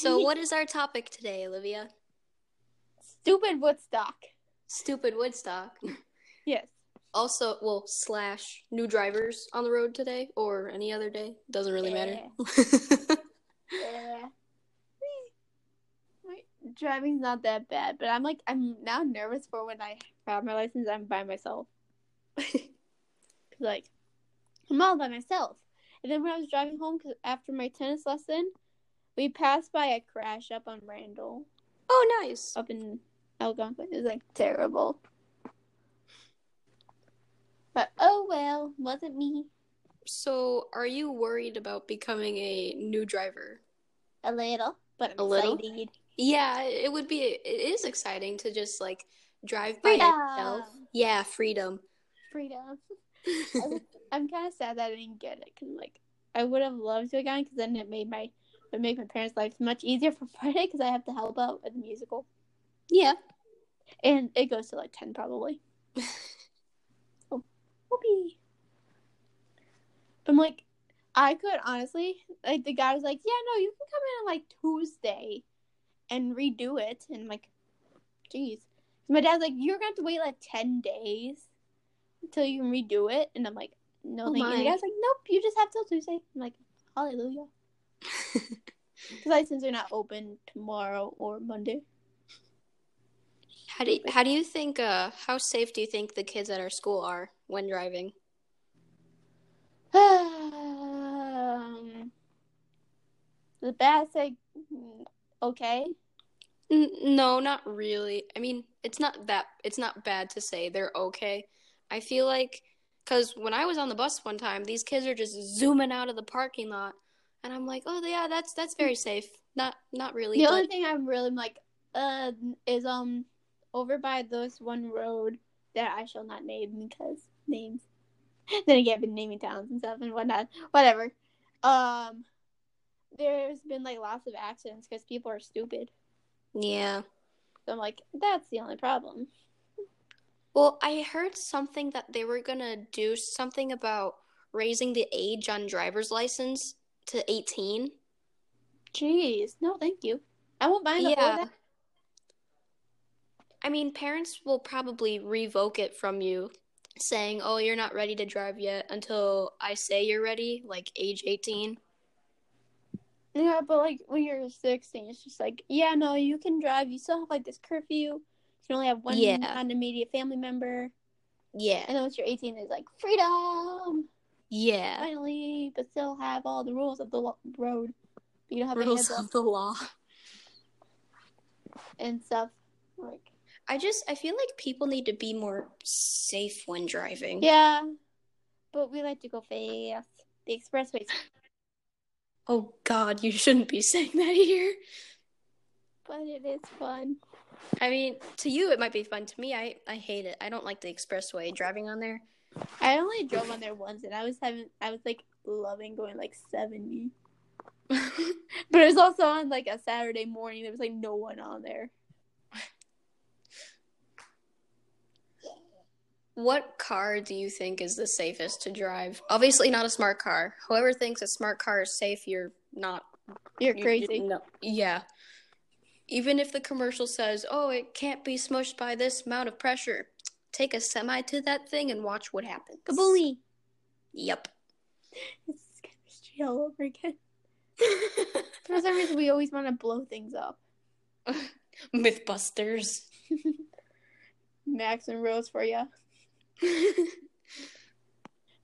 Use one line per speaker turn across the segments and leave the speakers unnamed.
So, what is our topic today, Olivia?
Stupid Woodstock.
Stupid Woodstock.
Yes.
Also, well, slash new drivers on the road today or any other day. Doesn't really matter.
Yeah. My driving's not that bad, but I'm like I'm now nervous for when I have my license. I'm by myself. like I'm all by myself. And then when I was driving home, cause after my tennis lesson, we passed by a crash up on Randall,
oh, nice.
up in Algonquin. It was like terrible. But oh well, wasn't me.
So, are you worried about becoming a new driver?
A little, but I'm
A little?
excited.
Yeah, it would be. It is exciting to just like drive by
Freedom.
yourself. Yeah, freedom.
Freedom. I was- I'm kind of sad that I didn't get it because like I would have loved to have gone because then it made my it made my parents' lives much easier for Friday because I have to help out with the musical
yeah.
and it goes to like ten probably. oh, whoopee! But I'm like, I could honestly like the guy was like, yeah, no, you can come in on like Tuesday and redo it, and I'm like, jeez. My dad's like, you're gonna have to wait like ten days until you can redo it, and I'm like, no,
Oh
thank you. The guy's like, nope, you just have till Tuesday. I'm like, hallelujah. Because licenses are not open tomorrow or Monday.
How do you, how do you think uh how safe do you think the kids at our school are when driving?
um, the bad say mm, okay.
N- no, not really. I mean, it's not that it's not bad to say they're okay. I feel like cuz when I was on the bus one time, these kids are just zooming out of the parking lot and I'm like, "Oh, yeah, that's that's very safe." Not not really,
The
but
only thing I'm really like uh is um over by this one road that I shall not name because names. then again, I've been naming towns and stuff and whatnot. Whatever. Um, there's been like lots of accidents because people are stupid.
yeah.
So I'm like, that's the only problem.
Well, I heard something that they were gonna do something about raising the age on driver's license to 18.
Jeez, no, thank you. I won't buy before
Yeah.
that.
I mean, parents will probably revoke it from you, saying, "Oh, you're not ready to drive yet until I say you're ready, like age 18."
Yeah, but like when you're 16, it's just like, yeah, no, you can drive. You still have like this curfew. You can only have one
Yeah.
non-immediate family member.
Yeah.
And then once you're 18, it's like freedom,
Yeah.
finally, but still have all the rules of the lo- road. You don't have
Rules
up
of the law.
and stuff. Like,
I just I feel like people need to be more safe when driving.
yeah, but we like to go fast. The expressways,
Oh god, you shouldn't be saying that here.
but it is fun.
I mean, to you it might be fun. To me, I I hate it. I don't like the expressway driving on there.
I only drove on there once, and I was having, I was like loving going like 70. But it was also on like a Saturday morning. There was like no one on there.
What car do you think is the safest to drive? Obviously, not a smart car. Whoever thinks a smart car is safe, you're not.
You're
you-
crazy.
No. Yeah. Even if the commercial says, "Oh, it can't be smushed by this amount of pressure," take a semi to that thing and watch what happens.
Kabuli.
Yep.
It's Chemistry Street all over again. For some reason, we always want to blow things up.
Mythbusters.
Max and Rose for you.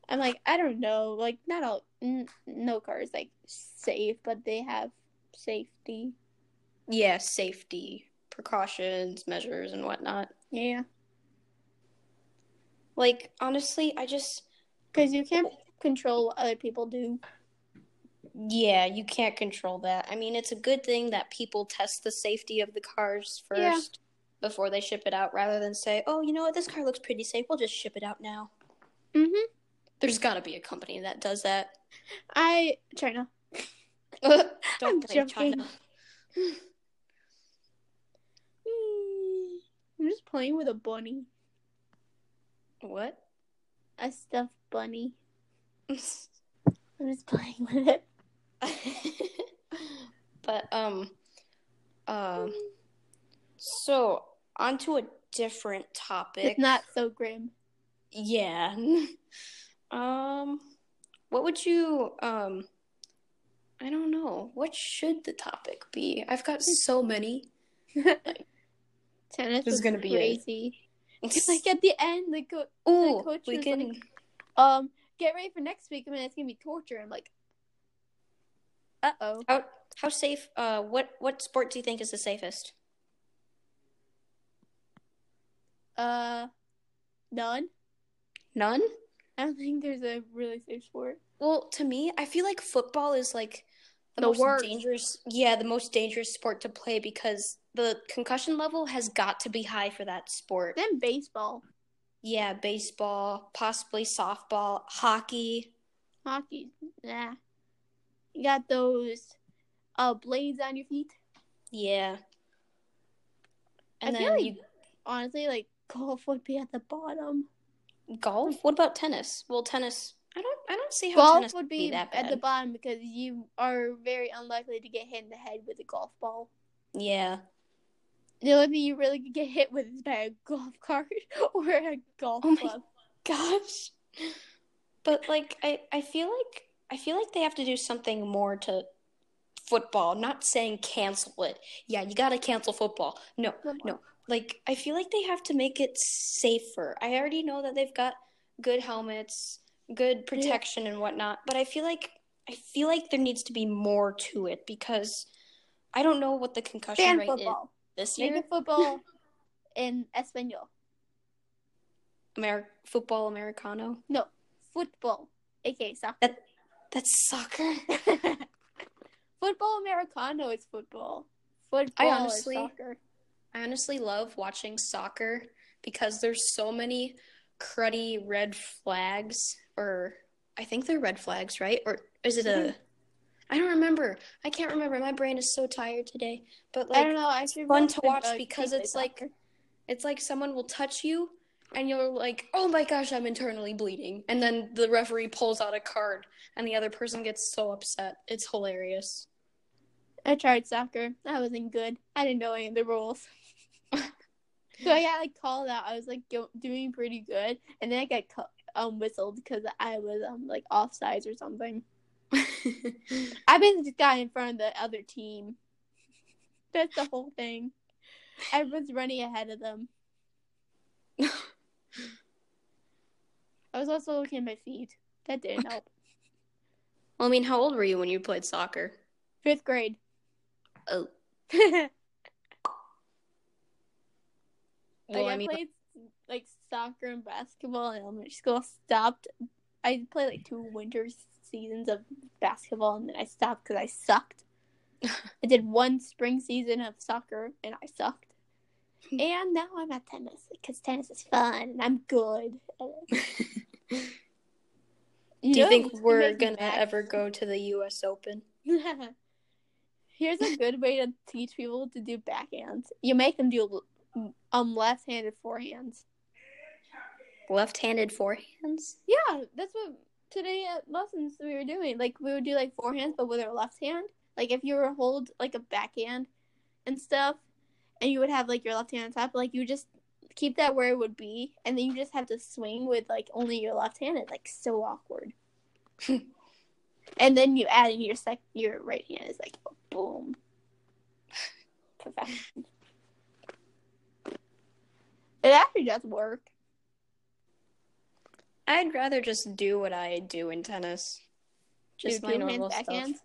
I'm like, I don't know. Like, not all, n- no car is like safe, but they have safety.
yeah, safety precautions, measures, and whatnot.
Yeah.
Like honestly, I just
Because you can't control what other people do.
Yeah, you can't control that. I mean, it's a good thing that people test the safety of the cars first
Yeah.
before they ship it out rather than say, oh, you know what, this car looks pretty safe. We'll just ship it out now.
Mm-hmm.
There's got to be a company that does that.
I, China.
Don't blame. China.
I'm just playing with a bunny.
What?
A stuffed bunny. I'm just playing with it.
but um Um, so onto a different topic.
It's not so grim.
Yeah. um, what would you um? I don't know. What should the topic be? I've got so many.
Tennis
This is
was
gonna be
crazy. It's like at the end, the, co-
Ooh,
coach
we can.
like- um, get ready for next week. I mean, it's gonna be torture. I'm like, uh oh.
How how safe? Uh, what what sport do you think is the safest?
Uh, none.
None.
I don't think there's a really safe sport.
Well, to me, I feel like football is like the,
The
most
worst.
dangerous. Yeah, the most dangerous sport to play because the concussion level has got to be high for that sport.
Then baseball,
Yeah, baseball, possibly softball, hockey.
hockey, nah. You got those uh blades on your feet.
Yeah. And
I feel like-
you
Honestly, like golf would be at the bottom.
golf. What about tennis? Well, tennis. I don't. I don't see how
golf
tennis
would
be,
be
that
at the bottom because you are very unlikely to get hit in the head with a golf ball.
yeah.
The only thing you really could get hit with is by a golf cart or a golf
Oh my
club.
Gosh. But like, I I feel like I feel like they have to do something more to football. Not saying cancel it. Yeah, you gotta cancel football. No, no. Like, I feel like they have to make it safer. I already know that they've got good helmets, good protection and whatnot, but I feel like I feel like there needs to be more to it because I don't know what the concussion
Ban
rate
football.
is this year.
it football in Espanol.
Amer- football Americano.
No, football, aka soccer.
That's soccer.
football Americano is football. Football
I honestly-
is soccer.
I honestly love watching soccer because there's so many cruddy red flags, or I think they're red flags, right? Or is it a? Mm-hmm. I don't remember. I can't remember. My brain is so tired today. But like, I
don't know. I should
fun to watch because it's like it's like someone will touch you, and you're like, "Oh my gosh, I'm internally bleeding," and then the referee pulls out a card, and the other person gets so upset. It's hilarious.
I tried soccer. I wasn't good. I didn't know any of the rules. so I got like called out. I was like go- doing pretty good, and then I got cu- um whistled because I was um like offsides or something. I basically just got in front of the other team. That's the whole thing. Everyone's running ahead of them. I was also looking at my feet. That didn't help.
well, I mean, how old were you when you played soccer?
Fifth grade.
Oh,
like
well,
I,
I mean,
played like soccer and basketball in elementary school. Stopped. I played like two winter seasons of basketball, and then I stopped because I sucked. I did one spring season of soccer, and I sucked. And now I'm at tennis because tennis is fun, and I'm good.
Do you think we're gonna ever go to the U.S. Open?
Here's a good way to teach people to do backhands. You make them do um left-handed forehands.
Left-handed forehands?
Yeah, that's what today at lessons we were doing. Like we would do like forehands, but with our left hand. Like if you were hold like a backhand and stuff, and you would have like your left hand on top, like you just keep that where it would be, and then you just have to swing with like only your left hand. It's like so awkward. and then you add in your sec your right hand is like boom. Perfection. It actually does work.
I'd rather just do what I do in tennis. Just
Do
my normal stuff.
backhands?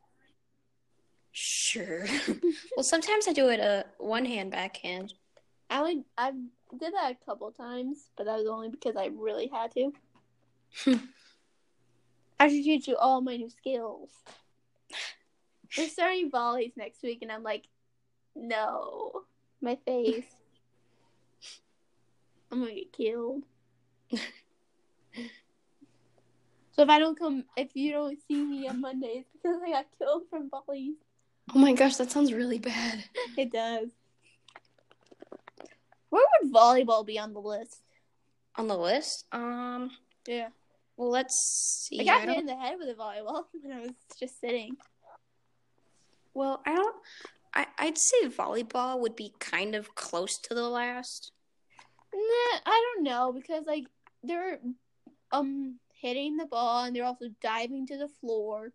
Sure. well, sometimes I do it uh, a one-hand backhand.
I only I did that a couple times, but that was only because I really had to. I should teach you all my new skills. We're starting volleys next week, and I'm like, no, my face. I'm gonna get killed. So if I don't come, if you don't see me on Monday, it's because I got killed from volleys.
Oh my gosh, that sounds really bad.
It does. Where would volleyball be on the list?
On the list? Um,
Yeah.
well, let's see.
I got
I
hit in the head with a volleyball when I was just sitting.
well, I don't I, I'd say volleyball would be kind of close to the last.
Nah, I don't know because like they're um hitting the ball and they're also diving to the floor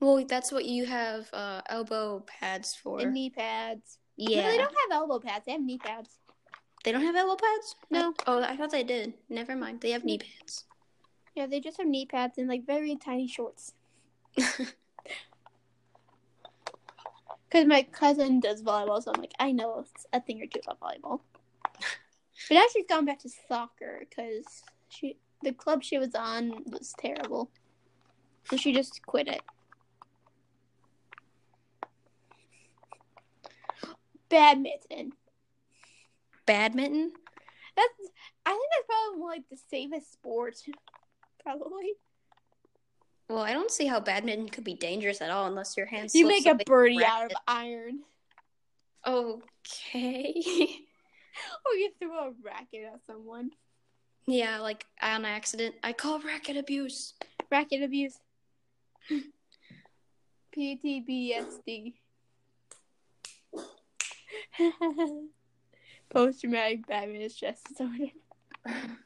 Well, that's what you have uh, elbow pads for.
and knee pads.
yeah.
No, they don't have elbow pads. They have knee pads.
They don't have elbow pads?
No.
Oh, I thought they did. Never mind. They have knee pads.
Yeah, they just have knee pads and like very tiny shorts. Because my cousin does volleyball, so I'm like, I know a thing or two about volleyball. But now she's gone back to soccer because she the club she was on was terrible, so she just quit it. Badminton.
Badminton?
That's I think that's probably more like the safest sport. Probably.
Well, I don't see how badminton could be dangerous at all unless your hands.
You make a birdie out of iron.
Okay.
Or you throw a racket at someone.
Yeah, like on accident. I call racket abuse.
Racket abuse. PTBSD. Post traumatic Batman stress disorder.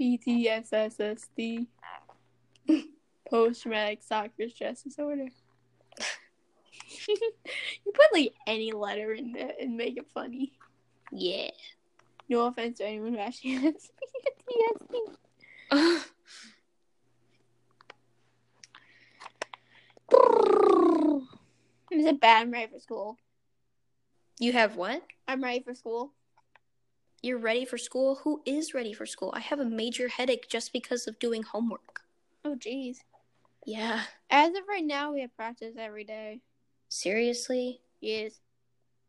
PTSSD. Post traumatic soccer stress disorder. you put like any letter in there and make it funny.
Yeah.
No offense to anyone who actually has PTSD. Is it bad? I'm ready for school.
you have what?
I'm ready for school.
You're ready for school? Who is ready for school? I have a major headache just because of doing homework.
Oh, jeez.
Yeah.
As of right now, we have practice every day.
Seriously?
Yes.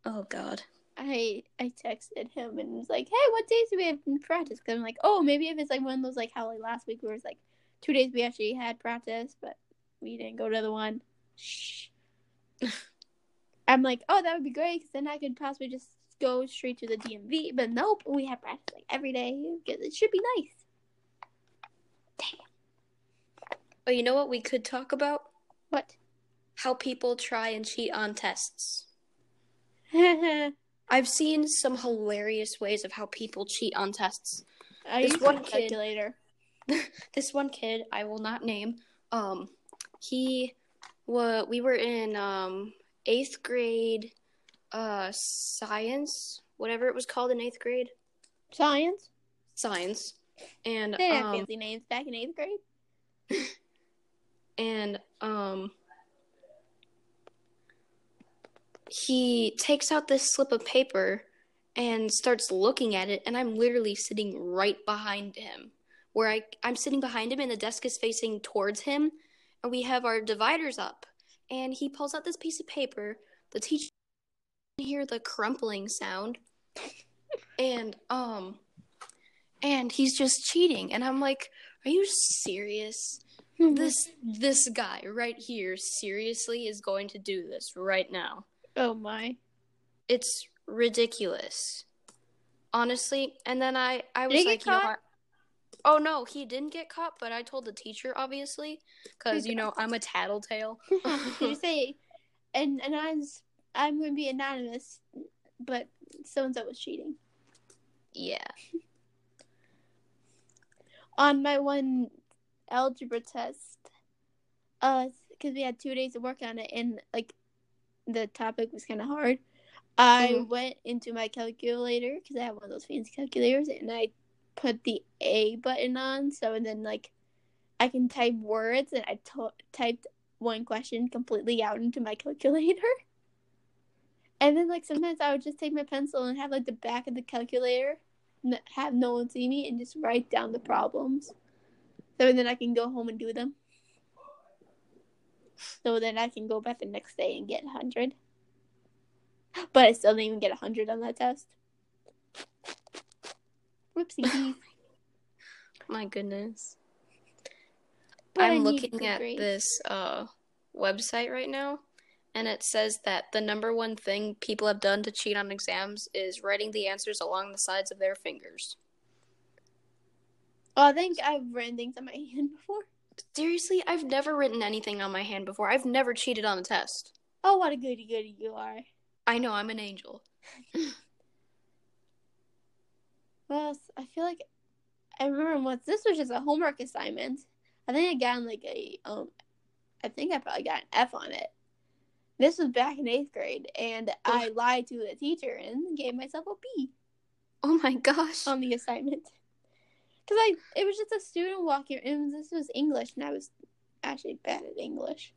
Oh, God.
I I texted him and was like, "Hey, what days do we have in practice?" Because I'm like, "Oh, maybe if it's like one of those like how like last week where it's like two days we actually had practice, but we didn't go to the one." Shh. I'm like, "Oh, that would be great because then I could possibly just go straight to the DMV." But nope, we have practice like every day because it should be nice. Damn.
Oh, you know what we could talk about?
What?
How people try and cheat on tests.
I
I've seen some hilarious ways of how people cheat on tests.
use
one
one
kid-
calculator.
This one kid, I will not name, um, he, wa we were in um eighth grade, uh, science, whatever it was called in eighth grade,
Science.
science, and
They have
um,
fancy names back in eighth grade.
and um he takes out this slip of paper and starts looking at it and i'm literally sitting right behind him where I, i'm sitting behind him and the desk is facing towards him and we have our dividers up. And he pulls out this piece of paper the teacher can hear the crumpling sound and um and he's just cheating. And i'm like are you serious? This this guy right here seriously is going to do this right now.
Oh my.
It's ridiculous. Honestly, and then I I was
get
like, you know what? Oh no, he didn't get caught, but I told the teacher obviously cuz you know, I'm a tattletale.
You say and and I'm I'm going to be anonymous, but so and so was cheating
yeah.
on my one algebra test. Uh, because we had two days to work on it, and like the topic was kind of hard. I
Mhm.
went into my calculator because I have one of those fancy calculators, and I put the A button on, so and then like I can type words, and I to- typed one question completely out into my calculator. And then like sometimes I would just take my pencil and have like the back of the calculator, have no one see me, and just write down the problems. So then I can go home and do them. So then I can go back the next day and get a hundred. But I still didn't even get a hundred on that test. Whoopsie.
My goodness.
But
I'm looking at
grades.
this uh website right now and it says that the number one thing people have done to cheat on exams is writing the answers along the sides of their fingers.
Oh, I think I've written things on my hand before.
Seriously, I've never written anything on my hand before. I've never cheated on a test.
Oh, what a goody goody you are.
I know I'm an angel.
Well, I feel like I remember once this was just a homework assignment. I think I got like a um, I think I probably got an F on it. This was back in eighth grade, and I lied to the teacher and gave myself a B.
Oh my gosh!
On the assignment, because I it was just a student walking, and this was English, and I was actually bad at English.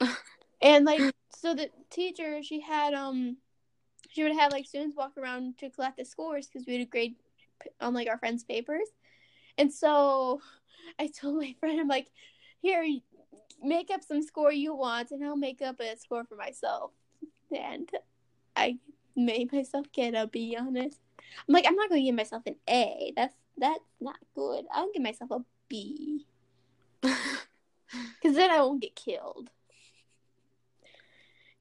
and like, so the teacher, she had um, she would have like students walk around to collect the scores because we would grade on like our friends' papers. And so I told my friend, I'm like, here, make up some score you want, and I'll make up a score for myself. And I made myself get a B on it. I'm like, I'm not going to give myself an A. That's that's not good. I'll give myself a B. Because then I won't get killed.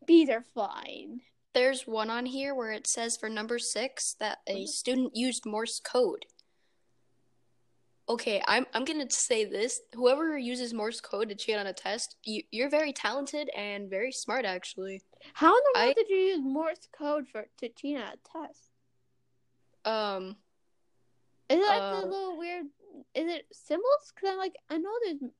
B's are fine.
There's one on here where it says for number six that a student used Morse code. Okay, I'm I'm gonna say this: whoever uses Morse code to cheat on a test, you, you're very talented and very smart, actually.
How in the world I, did you use Morse code for to cheat on a test?
Um,
is it like uh, the little weird? Is it symbols? Because I'm like, I know there's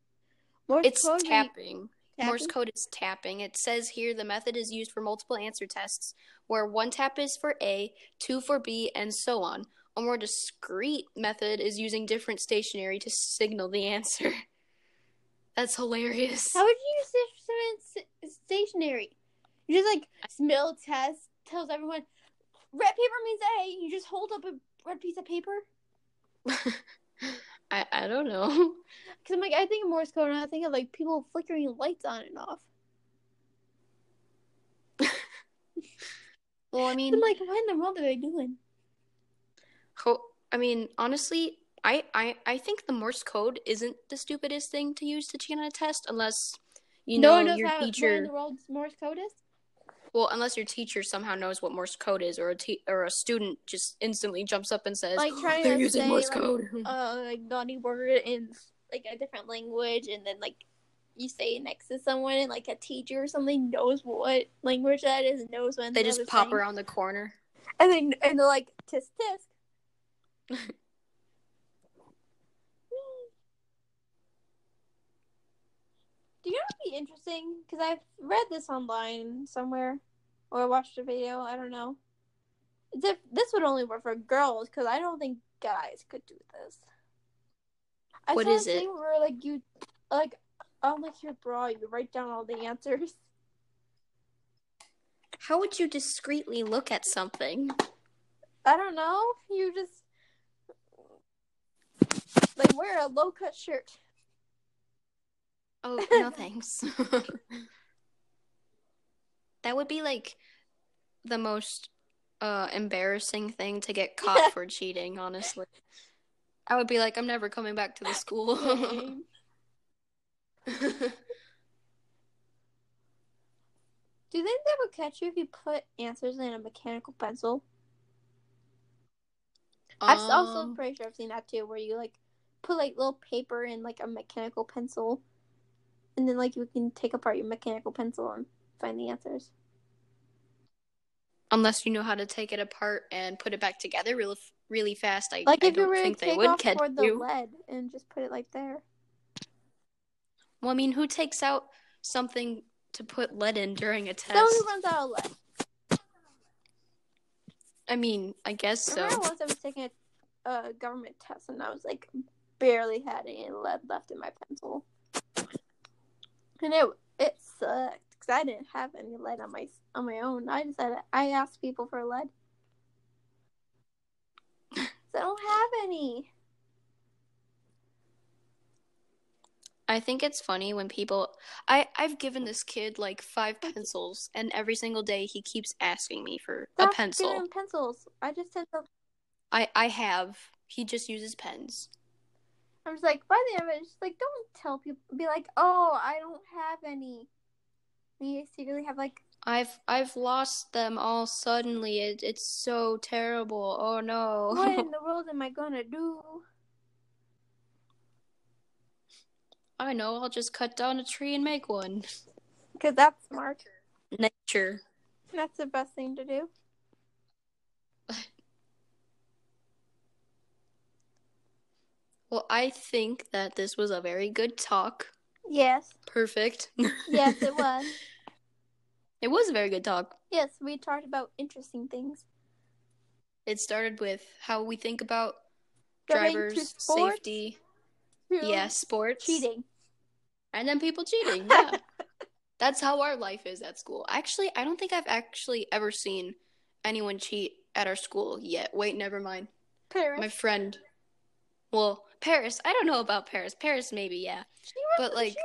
Morse it's code. It's tapping. Tapping? Morse code is tapping. It says here the method is used for multiple answer tests, where one tap is for A, two for B, and so on. A more discrete method is using different stationery to signal the answer. That's hilarious.
How would you use different stationery? You just like smell test tells everyone red paper means A. You just hold up a red piece of paper.
I I don't know.
Because I'm like, I think of Morse code, and I think of like people flickering lights on and off.
well, I mean,
I'm like, what in the world are they doing?
Ho- I mean, honestly, I, I I think the Morse code isn't the stupidest thing to use to cheat on a test, unless you
no
know your
how,
teacher.
What in the world Morse code is?
Well, unless your teacher somehow knows what Morse code is, or a te- or a student just instantly jumps up and says,
like trying
"They're
to
using
say,
Morse
like,
code,"
uh, like naughty word in like a different language, and then like you say it next to someone, and like a teacher or something knows what language that is, and knows when
they just pop saying. around the corner,
and then and they're like tisk tisk. Do you know what'd be interesting? Because I've read this online somewhere, or watched a video. I don't know. If, this would only work for girls, because I don't think guys could do this. I
what
saw
it?
Where like you, like on like your bra, you write down all the answers.
How would you discreetly look at something?
I don't know. You just like wear a low cut shirt.
Oh, no thanks. that would be like the most uh embarrassing thing to get caught for cheating, honestly. I would be like, I'm never coming back to the school. Do
you think they would catch you if you put answers in a mechanical pencil? Um, I'm also pretty sure I've seen that too, where you like put like little paper in like a mechanical pencil and then like you can take apart your mechanical pencil and find the answers.
Unless you know how to take it apart and put it back together really, really fast, I,
like
I
if
don't
you were
think
to
they
take
would
off
catch
for the
you.
lead and just put it like there.
Well, I mean, who takes out something to put lead in during a test?
Someone who runs out of lead.
I mean, I guess so.
remember once I was taking a uh, government test and I was like barely had any lead left in my pencil and it it sucked because I didn't have any lead on my on my own. I just had I asked people for lead. so I don't have any.
I think it's funny when people I I've given this kid like five pencils and every single day he keeps asking me for
Stop
a pencil.
pencils. I just said the
I I have. He just uses pens.
I'm just like, by the end of it, just like, don't tell people. Be like, oh, I don't have any. Me secretly have like.
I've I've lost them all suddenly. It, it's so terrible. Oh no.
What in the world am I gonna do?
I know, I'll just cut down a tree and make one.
Because that's smart.
Nature.
That's the best thing to do.
Well, I think that this was a very good talk.
Yes.
Perfect.
Yes, it was.
it was a very good talk.
yes, we talked about interesting things.
It started with how we think about
Going
drivers,
sports,
safety, yeah, sports,
Cheating.
and then people cheating. Yeah. That's how our life is at school. Actually, I don't think I've actually ever seen anyone cheat at our school yet. Wait, never mind.
Paris.
My friend. Well, Paris. I don't know about Paris. Paris, maybe, yeah.
she was,
but, like-
she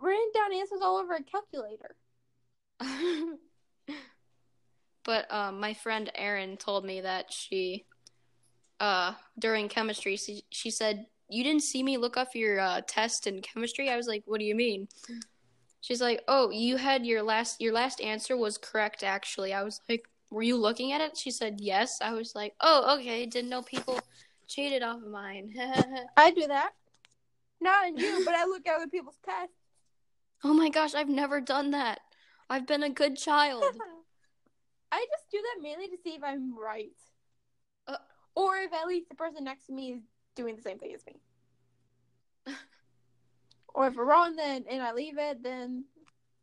ran down answers all over a calculator.
but um, my friend Erin told me that she, uh, during chemistry, she, she said, You didn't see me look up your uh, test in chemistry? I was like, What do you mean? She's like, Oh, you had your last, your last answer was correct, actually. I was like, Were you looking at it? She said, Yes. I was like, Oh, okay. Didn't know people cheated off of mine.
I do that. Not in you, but I look at other people's tests.
oh my gosh, I've never done that. I've been a good child.
I just do that mainly to see if I'm right.
Uh,
or if at least the person next to me is doing the same thing as me. or if we're wrong then and I leave it, then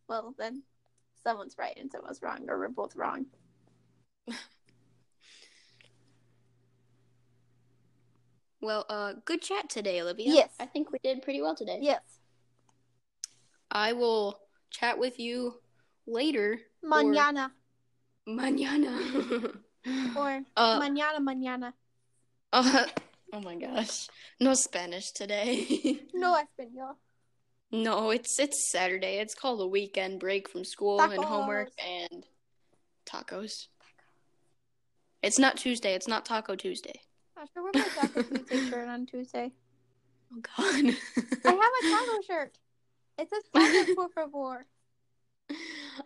well then someone's right and someone's wrong, or we're both wrong.
Well, uh, good chat today, Olivia.
Yes.
I think we did pretty well today.
Yes.
I will chat with you later.
Mañana.
Mañana.
Or
uh,
mañana mañana.
uh, oh my gosh. No Spanish today.
No español.
no, it's it's Saturday. It's called a weekend break from school and homework
Tacos.
and tacos. It's not Tuesday. It's not Taco Tuesday.
I should wear my Taco Tuesday shirt on Tuesday.
Oh God.
I have a taco shirt. It says taco por favor.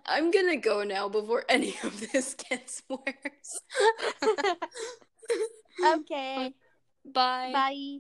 I'm gonna go now before any of this gets worse.
okay.
Bye.
Bye.